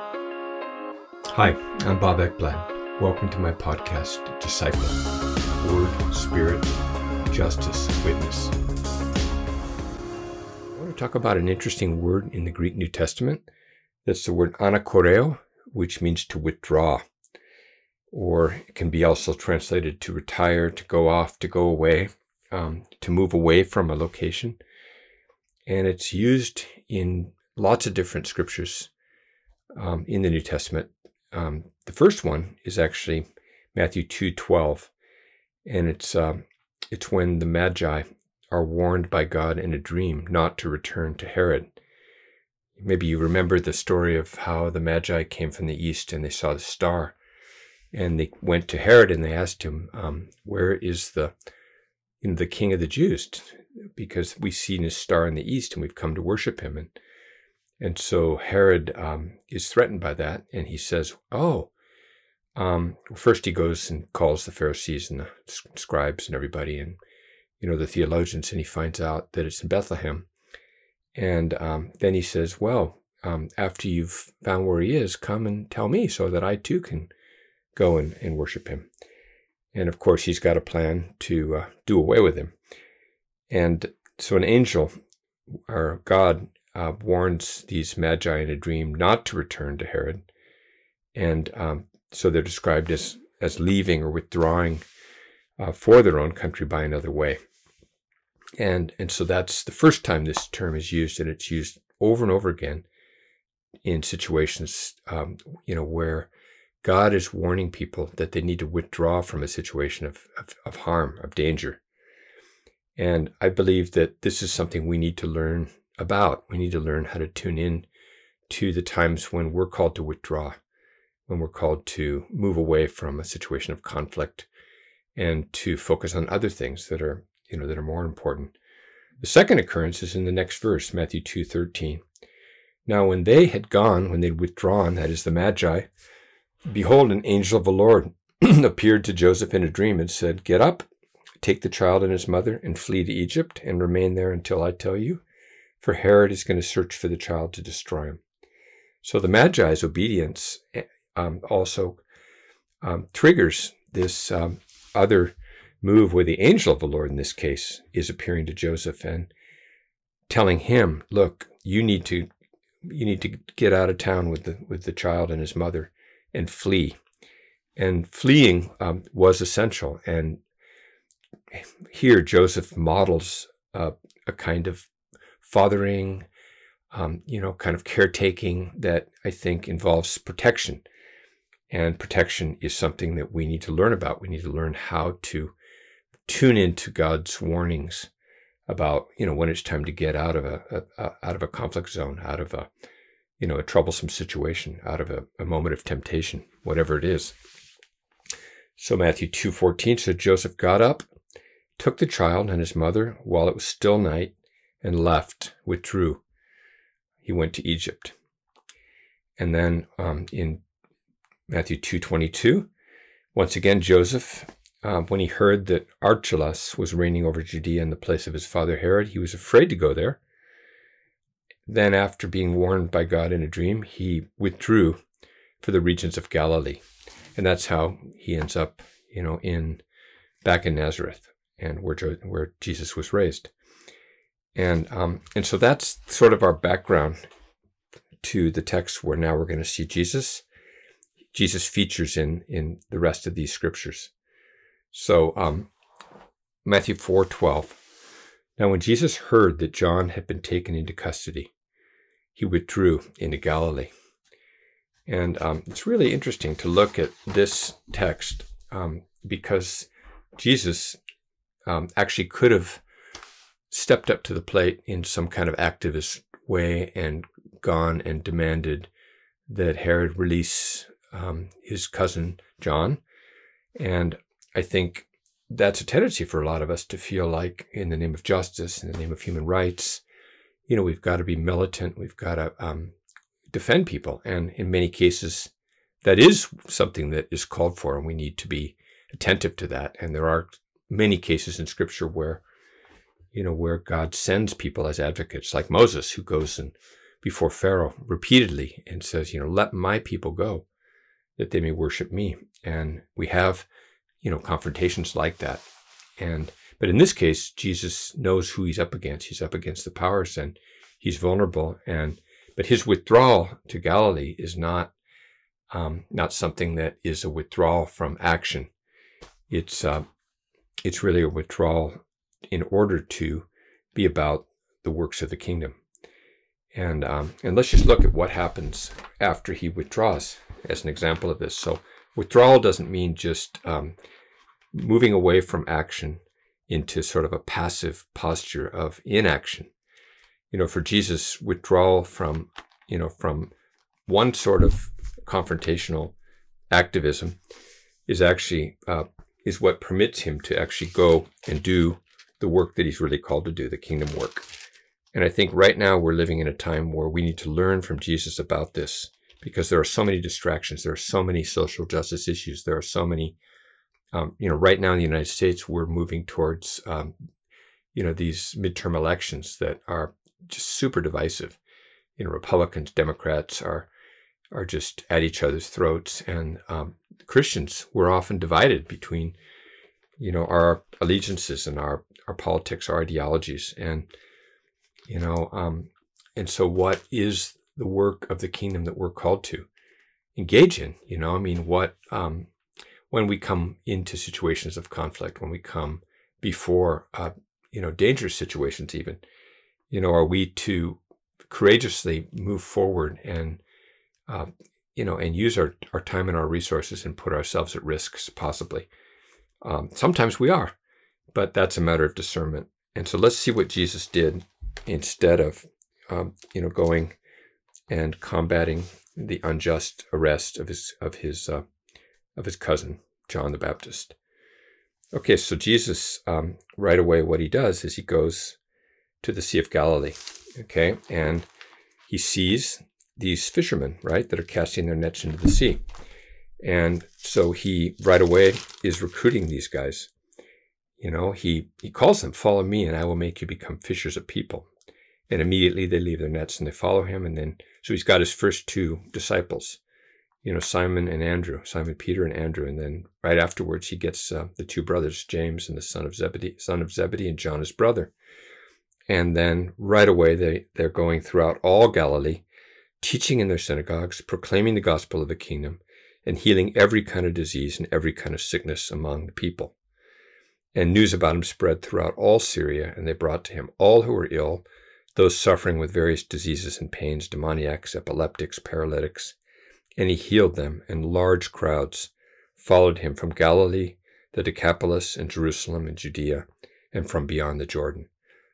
Hi, I'm Bob Ekblad. Welcome to my podcast, Disciple Word, Spirit, Justice, Witness. I want to talk about an interesting word in the Greek New Testament. That's the word anakoreo, which means to withdraw, or it can be also translated to retire, to go off, to go away, um, to move away from a location. And it's used in lots of different scriptures um, in the New Testament um, the first one is actually Matthew two twelve, and it's um, it's when the Magi are warned by God in a dream not to return to Herod. Maybe you remember the story of how the Magi came from the east and they saw the star, and they went to Herod and they asked him, um, "Where is the you know, the King of the Jews?" Because we've seen his star in the east and we've come to worship him. And and so Herod um, is threatened by that, and he says, "Oh." Um, first, he goes and calls the Pharisees and the scribes and everybody, and you know the theologians, and he finds out that it's in Bethlehem. And um, then he says, "Well, um, after you've found where he is, come and tell me, so that I too can go and, and worship him." And of course, he's got a plan to uh, do away with him. And so, an angel, or God, uh, warns these magi in a dream not to return to Herod, and um, so they're described as as leaving or withdrawing uh, for their own country by another way. And and so that's the first time this term is used, and it's used over and over again in situations, um, you know, where God is warning people that they need to withdraw from a situation of, of, of harm, of danger. And I believe that this is something we need to learn about. We need to learn how to tune in to the times when we're called to withdraw, when we're called to move away from a situation of conflict and to focus on other things that are, you know, that are more important. The second occurrence is in the next verse, Matthew 2:13. Now when they had gone, when they'd withdrawn, that is the Magi, behold an angel of the Lord appeared to Joseph in a dream and said, "Get up, take the child and his mother and flee to Egypt and remain there until I tell you." For Herod is going to search for the child to destroy him. So the Magi's obedience eh, um, also um, triggers this um, other move where the angel of the Lord in this case is appearing to Joseph and telling him, "Look, you need to you need to get out of town with the with the child and his mother and flee." And fleeing um, was essential. And here Joseph models uh, a kind of fathering, um, you know, kind of caretaking that I think involves protection. And protection is something that we need to learn about. We need to learn how to tune into God's warnings about, you know, when it's time to get out of a, a, a out of a conflict zone, out of a, you know, a troublesome situation, out of a, a moment of temptation, whatever it is. So Matthew 2:14 said Joseph got up, took the child and his mother while it was still night, and left, withdrew. He went to Egypt. And then um, in Matthew 2.22, once again, Joseph, uh, when he heard that Archelaus was reigning over Judea in the place of his father Herod, he was afraid to go there. Then, after being warned by God in a dream, he withdrew for the regions of Galilee. And that's how he ends up, you know, in back in Nazareth and where, where Jesus was raised. And um, and so that's sort of our background to the text where now we're going to see Jesus. Jesus features in in the rest of these scriptures. So um, Matthew four twelve. Now when Jesus heard that John had been taken into custody, he withdrew into Galilee. And um, it's really interesting to look at this text um, because Jesus um, actually could have stepped up to the plate in some kind of activist way and gone and demanded that Herod release um, his cousin John. And I think that's a tendency for a lot of us to feel like, in the name of justice, in the name of human rights, you know, we've got to be militant, we've got to um, defend people. And in many cases, that is something that is called for, and we need to be attentive to that. And there are many cases in Scripture where you know, where God sends people as advocates, like Moses, who goes and before Pharaoh repeatedly and says, you know, let my people go that they may worship me. And we have, you know, confrontations like that. And, but in this case, Jesus knows who he's up against. He's up against the powers and he's vulnerable. And, but his withdrawal to Galilee is not, um, not something that is a withdrawal from action. It's, uh, it's really a withdrawal in order to be about the works of the kingdom. And, um, and let's just look at what happens after he withdraws as an example of this. So withdrawal doesn't mean just um, moving away from action into sort of a passive posture of inaction. You know, for Jesus, withdrawal from, you know, from one sort of confrontational activism is actually uh, is what permits him to actually go and do the work that he's really called to do, the kingdom work. And I think right now we're living in a time where we need to learn from Jesus about this because there are so many distractions. There are so many social justice issues. There are so many, um, you know, right now in the United States, we're moving towards, um, you know, these midterm elections that are just super divisive. You know, Republicans, Democrats are are just at each other's throats, and um, Christians we're often divided between, you know, our allegiances and our our politics, our ideologies, and you know, um, and so what is the work of the kingdom that we're called to engage in? You know, I mean, what um, when we come into situations of conflict, when we come before, uh, you know, dangerous situations, even, you know, are we to courageously move forward and, uh, you know, and use our, our time and our resources and put ourselves at risks, possibly. Um, sometimes we are, but that's a matter of discernment. And so let's see what Jesus did instead of, um, you know, going and combating the unjust arrest of his of his uh, of his cousin John the Baptist. Okay, so Jesus, um, right away, what he does is he goes to the Sea of Galilee. Okay, and he sees these fishermen, right, that are casting their nets into the sea, and so he right away is recruiting these guys. You know, he he calls them, "Follow me, and I will make you become fishers of people." And immediately they leave their nets and they follow him. And then, so he's got his first two disciples, you know, Simon and Andrew, Simon Peter and Andrew. And then right afterwards, he gets uh, the two brothers, James and the son of Zebedee, son of Zebedee, and John, his brother. And then right away, they, they're going throughout all Galilee, teaching in their synagogues, proclaiming the gospel of the kingdom, and healing every kind of disease and every kind of sickness among the people. And news about him spread throughout all Syria, and they brought to him all who were ill those suffering with various diseases and pains, demoniacs, epileptics, paralytics, and he healed them, and large crowds followed him from Galilee, the Decapolis, and Jerusalem, and Judea, and from beyond the Jordan.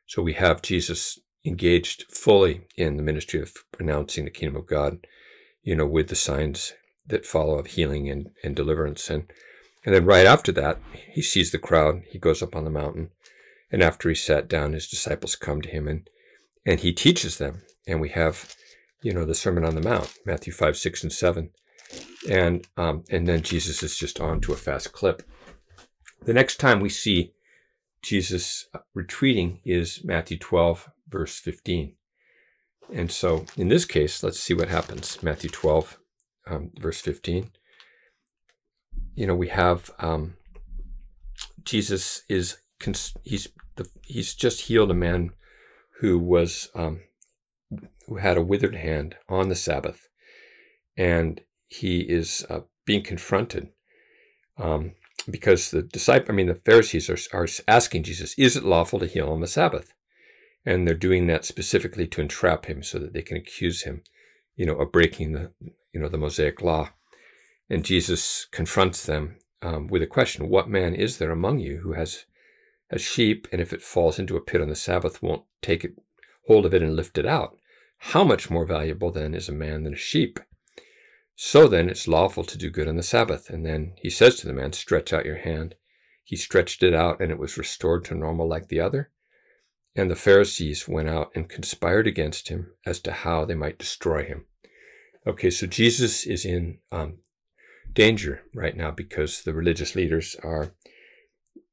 So we have Jesus engaged fully in the ministry of pronouncing the kingdom of God, you know, with the signs that follow of healing and, and deliverance. And, and then right after that, he sees the crowd. He goes up on the mountain. And after he sat down, his disciples come to him and and he teaches them. And we have, you know, the Sermon on the Mount, Matthew 5, 6, and 7. And, um, and then Jesus is just on to a fast clip. The next time we see Jesus retreating is Matthew 12, verse 15. And so in this case, let's see what happens. Matthew 12, um, verse 15. You know, we have um, Jesus is, he's, the, he's just healed a man who was um, who had a withered hand on the Sabbath, and he is uh, being confronted um, because the disciple, I mean, the Pharisees are, are asking Jesus, "Is it lawful to heal on the Sabbath?" And they're doing that specifically to entrap him, so that they can accuse him, you know, of breaking the you know the Mosaic law. And Jesus confronts them um, with a question: What man is there among you who has a sheep, and if it falls into a pit on the Sabbath, won't take it, hold of it and lift it out. How much more valuable then is a man than a sheep? So then it's lawful to do good on the Sabbath. And then he says to the man, Stretch out your hand. He stretched it out, and it was restored to normal like the other. And the Pharisees went out and conspired against him as to how they might destroy him. Okay, so Jesus is in um, danger right now because the religious leaders are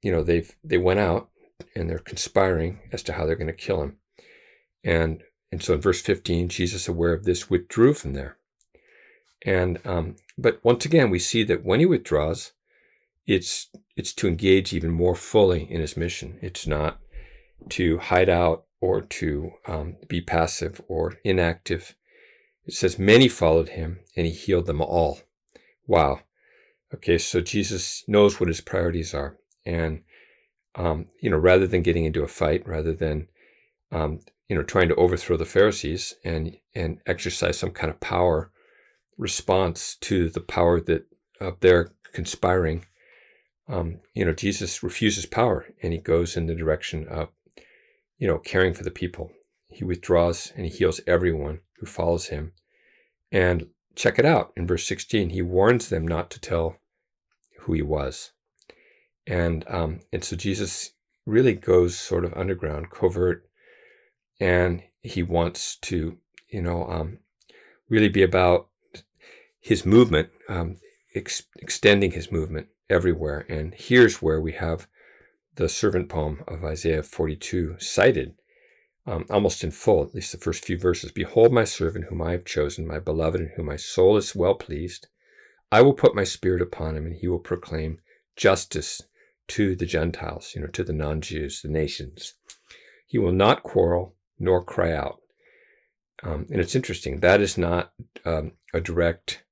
you know, they've they went out and they're conspiring as to how they're going to kill him. And and so in verse 15, Jesus, aware of this, withdrew from there. And um, but once again, we see that when he withdraws, it's it's to engage even more fully in his mission. It's not to hide out or to um, be passive or inactive. It says many followed him, and he healed them all. Wow. Okay, so Jesus knows what his priorities are, and um, you know, rather than getting into a fight, rather than um, you know trying to overthrow the Pharisees and and exercise some kind of power response to the power that uh, they're conspiring, um, you know, Jesus refuses power and he goes in the direction of, you know, caring for the people. He withdraws and he heals everyone who follows him. And check it out in verse 16, he warns them not to tell who he was. And um, and so Jesus really goes sort of underground, covert, and he wants to, you know, um, really be about his movement, um, ex- extending his movement everywhere. And here's where we have the servant poem of Isaiah 42 cited um, almost in full, at least the first few verses. Behold, my servant whom I have chosen, my beloved, in whom my soul is well pleased. I will put my spirit upon him, and he will proclaim justice to the Gentiles, you know, to the non Jews, the nations. He will not quarrel nor cry out. Um, and it's interesting, that is not um, a direct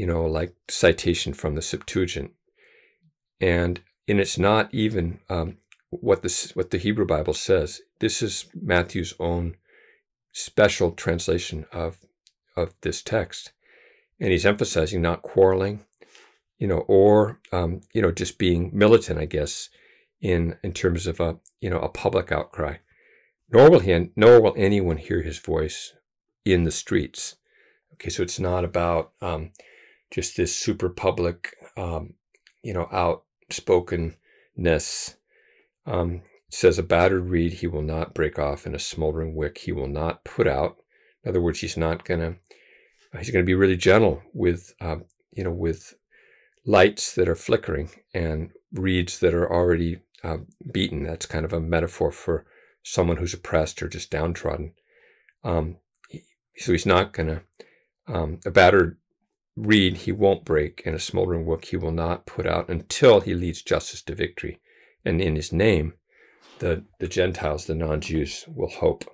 you know, like citation from the Septuagint, and and it's not even um, what the what the Hebrew Bible says. This is Matthew's own special translation of of this text, and he's emphasizing not quarreling, you know, or um, you know, just being militant, I guess, in in terms of a you know a public outcry. Nor will he, nor will anyone hear his voice in the streets. Okay, so it's not about um, just this super public, um, you know, outspokenness. Um, says a battered reed he will not break off, and a smoldering wick he will not put out. In other words, he's not gonna. He's going to be really gentle with, uh, you know, with lights that are flickering and reeds that are already uh, beaten. That's kind of a metaphor for someone who's oppressed or just downtrodden. Um, so he's not going to. Um, a battered reed he won't break, and a smoldering wick he will not put out until he leads justice to victory. And in his name, the, the Gentiles, the non Jews, will hope.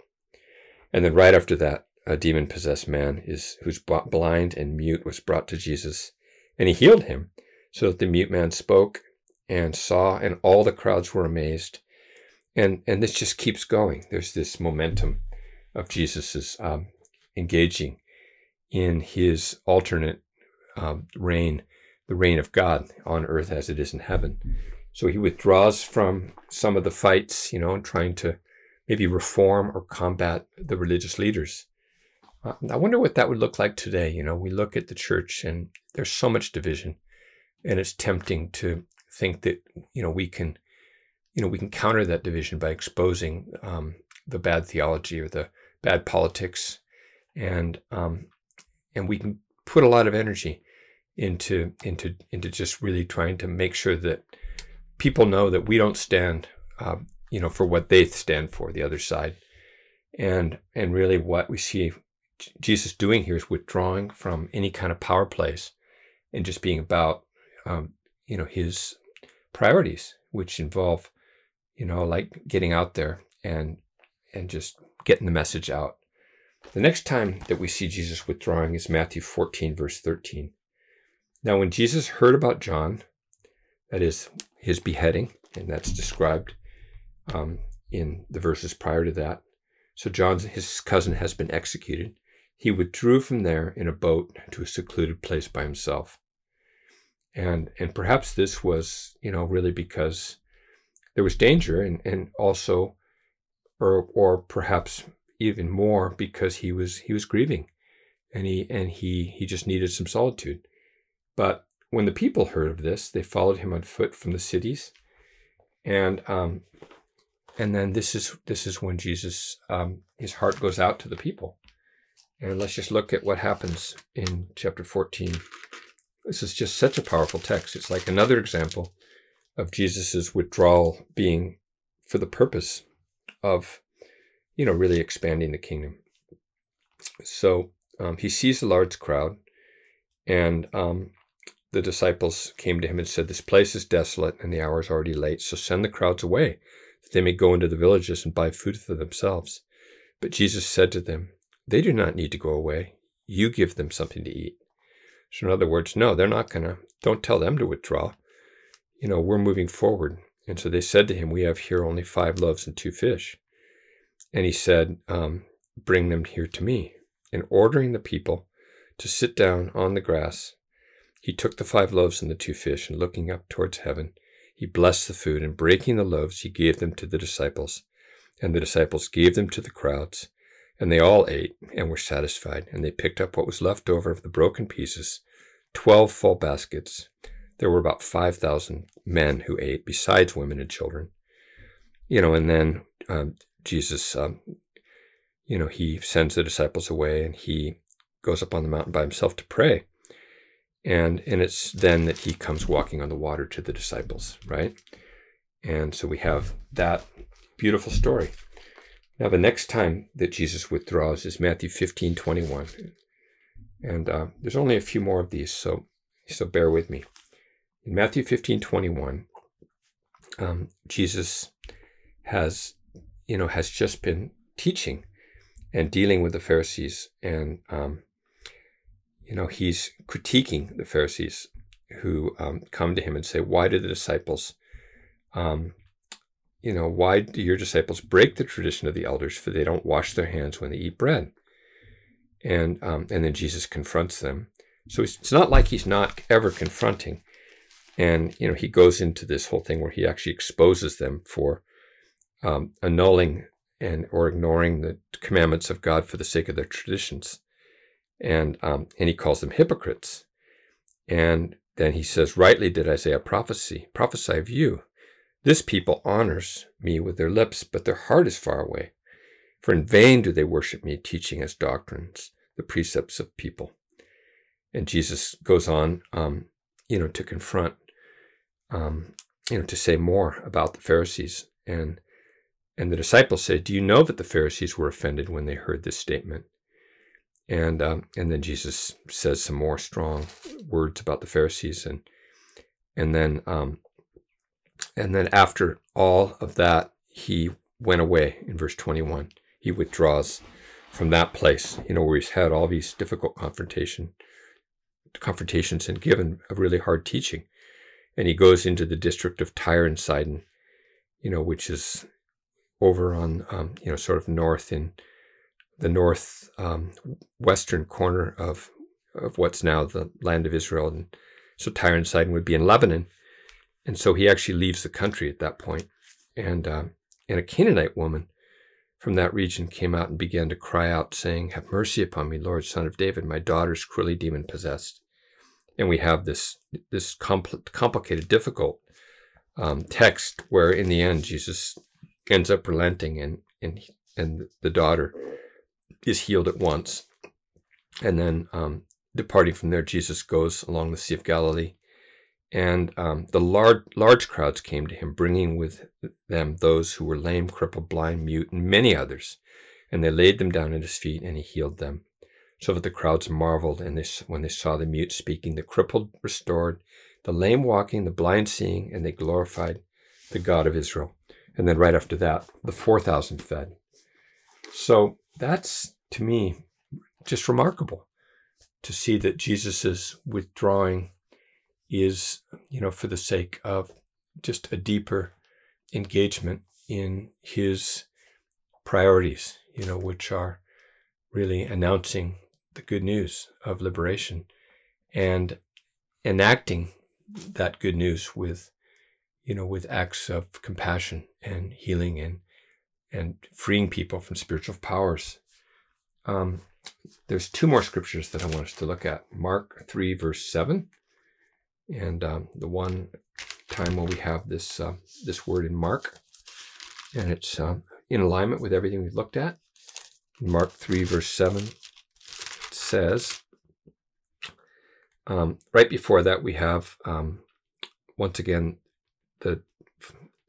And then right after that, a demon possessed man is who's blind and mute was brought to Jesus, and he healed him, so that the mute man spoke and saw, and all the crowds were amazed. And and this just keeps going. There's this momentum of Jesus's um, engaging in his alternate um, reign, the reign of God on earth as it is in heaven. So he withdraws from some of the fights, you know, trying to maybe reform or combat the religious leaders. Uh, I wonder what that would look like today. You know, we look at the church and there's so much division, and it's tempting to think that you know we can, you know, we can counter that division by exposing um, the bad theology or the bad politics, and um, and we can put a lot of energy into into into just really trying to make sure that people know that we don't stand, uh, you know, for what they stand for, the other side, and and really what we see Jesus doing here is withdrawing from any kind of power place, and just being about, um, you know, his priorities, which involve, you know, like getting out there and and just getting the message out. The next time that we see Jesus withdrawing is Matthew 14, verse 13. Now, when Jesus heard about John, that is his beheading, and that's described um, in the verses prior to that. So John's his cousin has been executed. He withdrew from there in a boat to a secluded place by himself. And and perhaps this was, you know, really because there was danger and, and also or or perhaps even more because he was he was grieving and he and he he just needed some solitude. But when the people heard of this, they followed him on foot from the cities, and um, and then this is this is when Jesus um, his heart goes out to the people, and let's just look at what happens in chapter fourteen. This is just such a powerful text. It's like another example of Jesus's withdrawal being for the purpose of you know, really expanding the kingdom. So um, he sees a large crowd, and um, the disciples came to him and said, This place is desolate, and the hour is already late, so send the crowds away, that they may go into the villages and buy food for themselves. But Jesus said to them, They do not need to go away. You give them something to eat. So, in other words, no, they're not going to, don't tell them to withdraw. You know, we're moving forward. And so they said to him, We have here only five loaves and two fish. And he said, um, Bring them here to me. And ordering the people to sit down on the grass, he took the five loaves and the two fish, and looking up towards heaven, he blessed the food, and breaking the loaves, he gave them to the disciples. And the disciples gave them to the crowds. And they all ate and were satisfied. And they picked up what was left over of the broken pieces, twelve full baskets. There were about 5,000 men who ate, besides women and children. You know, and then um, Jesus, um, you know, he sends the disciples away and he goes up on the mountain by himself to pray. And, and it's then that he comes walking on the water to the disciples, right? And so we have that beautiful story. Now, the next time that Jesus withdraws is Matthew 15 21. And uh, there's only a few more of these, so, so bear with me. In Matthew 15 21, um, Jesus has you know, has just been teaching and dealing with the Pharisees. And, um, you know, he's critiquing the Pharisees who um, come to him and say, Why do the disciples, um, you know, why do your disciples break the tradition of the elders for they don't wash their hands when they eat bread? And, um, and then Jesus confronts them. So it's not like he's not ever confronting. And, you know, he goes into this whole thing where he actually exposes them for um, annulling and or ignoring the commandments of God for the sake of their traditions, and um, and he calls them hypocrites. And then he says, "Rightly did Isaiah prophecy prophesy of you. This people honors me with their lips, but their heart is far away. For in vain do they worship me, teaching as doctrines the precepts of people." And Jesus goes on, um, you know, to confront, um, you know, to say more about the Pharisees and and the disciples said, Do you know that the Pharisees were offended when they heard this statement? And um, and then Jesus says some more strong words about the Pharisees, and and then um, and then after all of that, he went away in verse twenty one. He withdraws from that place, you know, where he's had all these difficult confrontation confrontations and given a really hard teaching, and he goes into the district of Tyre and Sidon, you know, which is over on um, you know sort of north in the north um, western corner of of what's now the land of Israel, and so Tyre and Sidon would be in Lebanon, and so he actually leaves the country at that point, and uh, and a Canaanite woman from that region came out and began to cry out, saying, "Have mercy upon me, Lord, Son of David! My daughter is cruelly demon possessed." And we have this this compl- complicated, difficult um, text where, in the end, Jesus ends up relenting and and and the daughter is healed at once. And then um, departing from there jesus goes along the sea of galilee. And um, the large large crowds came to him bringing with them those who were lame crippled blind mute and many others. And they laid them down at his feet and he healed them. So that the crowds marveled and they, when they saw the mute speaking the crippled restored the lame walking the blind seeing and they glorified the god of israel. And then right after that, the 4,000 fed. So that's to me just remarkable to see that Jesus's withdrawing is, you know, for the sake of just a deeper engagement in his priorities, you know, which are really announcing the good news of liberation and enacting that good news with you know, with acts of compassion and healing and and freeing people from spiritual powers. Um, there's two more scriptures that I want us to look at. Mark three verse seven, and um, the one time where we have this uh, this word in Mark, and it's uh, in alignment with everything we've looked at. Mark three verse seven says. Um, right before that, we have um, once again the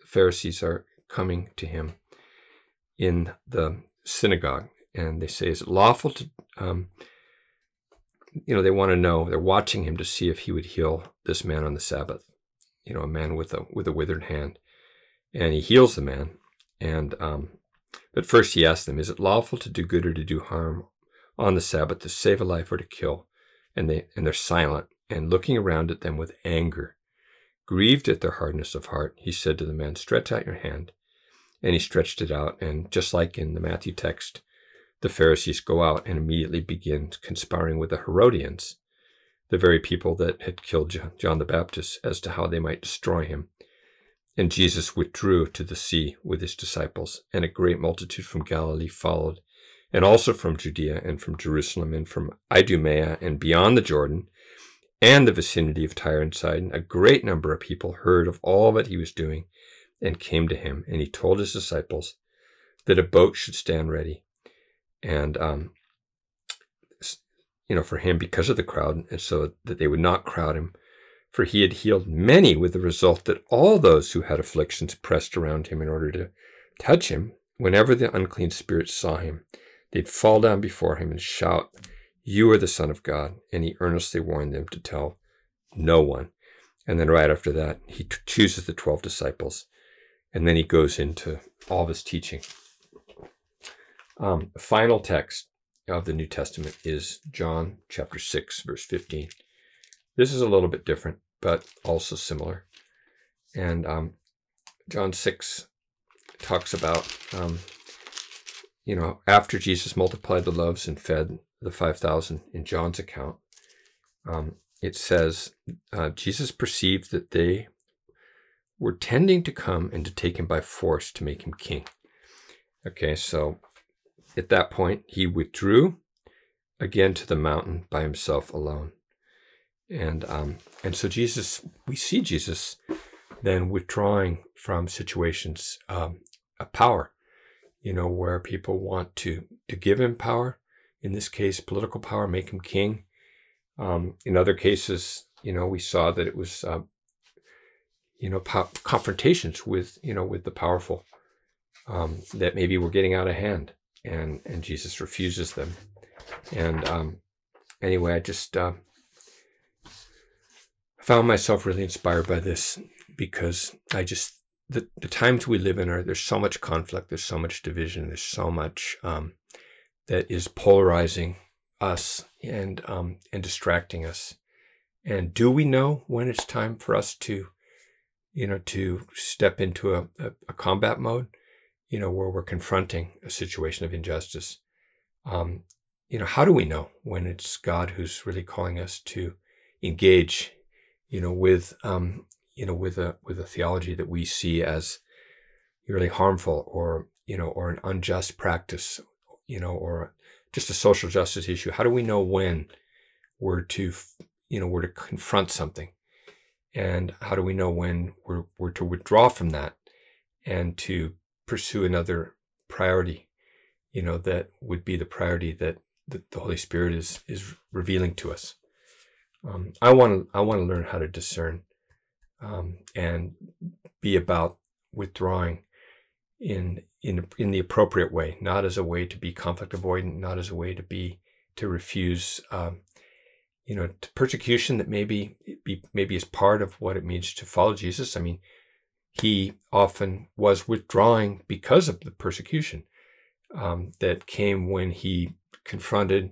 Pharisees are coming to him in the synagogue and they say, Is it lawful to, um, you know, they want to know, they're watching him to see if he would heal this man on the Sabbath, you know, a man with a, with a withered hand. And he heals the man. And, um, but first he asks them, Is it lawful to do good or to do harm on the Sabbath, to save a life or to kill? And, they, and they're silent and looking around at them with anger. Grieved at their hardness of heart, he said to the man, Stretch out your hand. And he stretched it out. And just like in the Matthew text, the Pharisees go out and immediately begin conspiring with the Herodians, the very people that had killed John the Baptist, as to how they might destroy him. And Jesus withdrew to the sea with his disciples, and a great multitude from Galilee followed, and also from Judea and from Jerusalem and from Idumea and beyond the Jordan, and the vicinity of Tyre and Sidon. A great number of people heard of all that he was doing and came to him, and he told his disciples that a boat should stand ready and um, you know, for him because of the crowd, and so that they would not crowd him. For he had healed many, with the result that all those who had afflictions pressed around him in order to touch him. Whenever the unclean spirits saw him, they'd fall down before him and shout, You are the Son of God. And he earnestly warned them to tell no one. And then right after that, he chooses the 12 disciples. And then he goes into all of his teaching. Um, final text of the New Testament is John chapter 6, verse 15. This is a little bit different, but also similar. And um, John 6 talks about, um, you know, after Jesus multiplied the loaves and fed the 5,000 in John's account, um, it says, uh, Jesus perceived that they were tending to come and to take him by force to make him king. Okay, so at that point, he withdrew again to the mountain by himself alone. And um, and so Jesus, we see Jesus then withdrawing from situations um, of power, you know, where people want to to give him power. In this case, political power, make him king. Um, in other cases, you know, we saw that it was, uh, you know, po- confrontations with, you know, with the powerful um, that maybe were getting out of hand and and Jesus refuses them. And um, anyway, I just uh, found myself really inspired by this because I just the the times we live in are there's so much conflict, there's so much division, there's so much um, that is polarizing us and um, and distracting us. And do we know when it's time for us to, you know, to step into a, a, a combat mode? you know, where we're confronting a situation of injustice. Um, you know, how do we know when it's God who's really calling us to engage, you know, with, um, you know, with a with a theology that we see as really harmful or you know, or an unjust practice, you know, or just a social justice issue? How do we know when we're to, you know, we're to confront something, and how do we know when we're we're to withdraw from that and to pursue another priority, you know, that would be the priority that, that the Holy Spirit is is revealing to us. Um, I want to I want to learn how to discern um, and be about withdrawing in in in the appropriate way, not as a way to be conflict avoidant, not as a way to be to refuse, um, you know, persecution that maybe be maybe is part of what it means to follow Jesus. I mean, he often was withdrawing because of the persecution um, that came when he confronted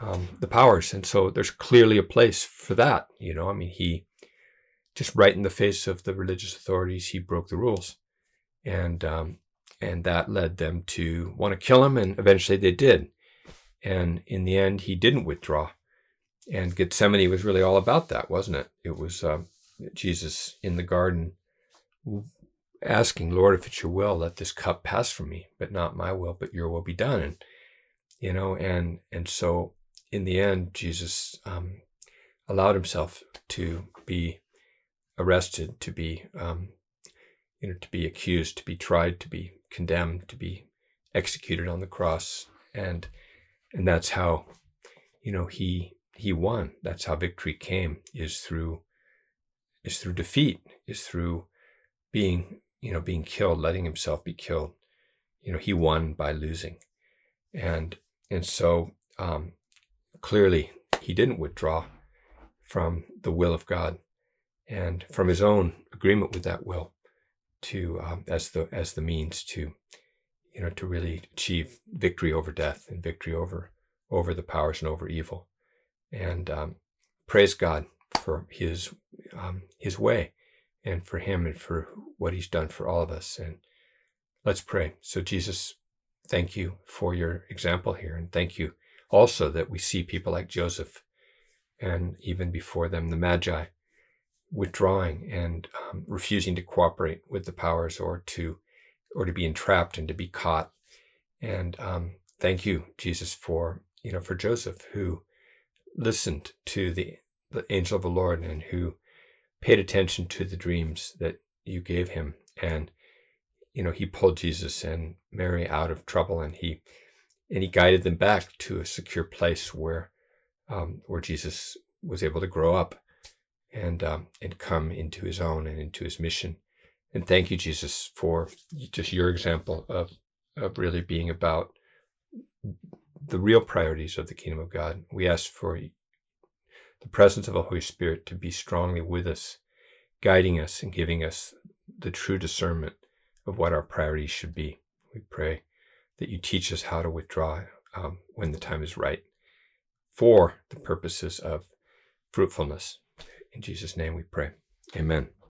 um, the powers. And so there's clearly a place for that. You know, I mean, he just right in the face of the religious authorities, he broke the rules. And, um, and that led them to want to kill him. And eventually they did. And in the end, he didn't withdraw. And Gethsemane was really all about that, wasn't it? It was uh, Jesus in the garden asking, Lord, if it's your will, let this cup pass from me, but not my will, but your will be done. And, you know, and, and so in the end, Jesus um, allowed himself to be arrested, to be, um, you know, to be accused, to be tried, to be condemned, to be executed on the cross. And, and that's how, you know, he, he won. That's how victory came is through, is through defeat, is through being, you know, being killed, letting himself be killed. you know, he won by losing. And, and so, um, clearly he didn't withdraw from the will of God and from his own agreement with that will to, um, as the, as the means to, you know, to really achieve victory over death and victory over, over the powers and over evil. And, um, praise God for his, um, his way and for him and for what he's done for all of us. And let's pray. So, Jesus, thank you for your example here. And thank you also that we see people like Joseph and even before them, the Magi withdrawing and um, refusing to cooperate with the powers or to or to be entrapped and to be caught. And um, thank you, Jesus, for you know for Joseph who listened to the the angel of the Lord and who paid attention to the dreams that you gave him. And, you know, he pulled Jesus and Mary out of trouble and he, and he guided them back to a secure place where, um, where Jesus was able to grow up and, um, and come into his own and into his mission. And thank you, Jesus, for just your example of, of really being about the real priorities of the kingdom of God. We ask for the presence of the Holy Spirit to be strongly with us, guiding us and giving us the true discernment of what our priorities should be. We pray that you teach us how to withdraw um, when the time is right for the purposes of fruitfulness. In Jesus' name we pray. Amen.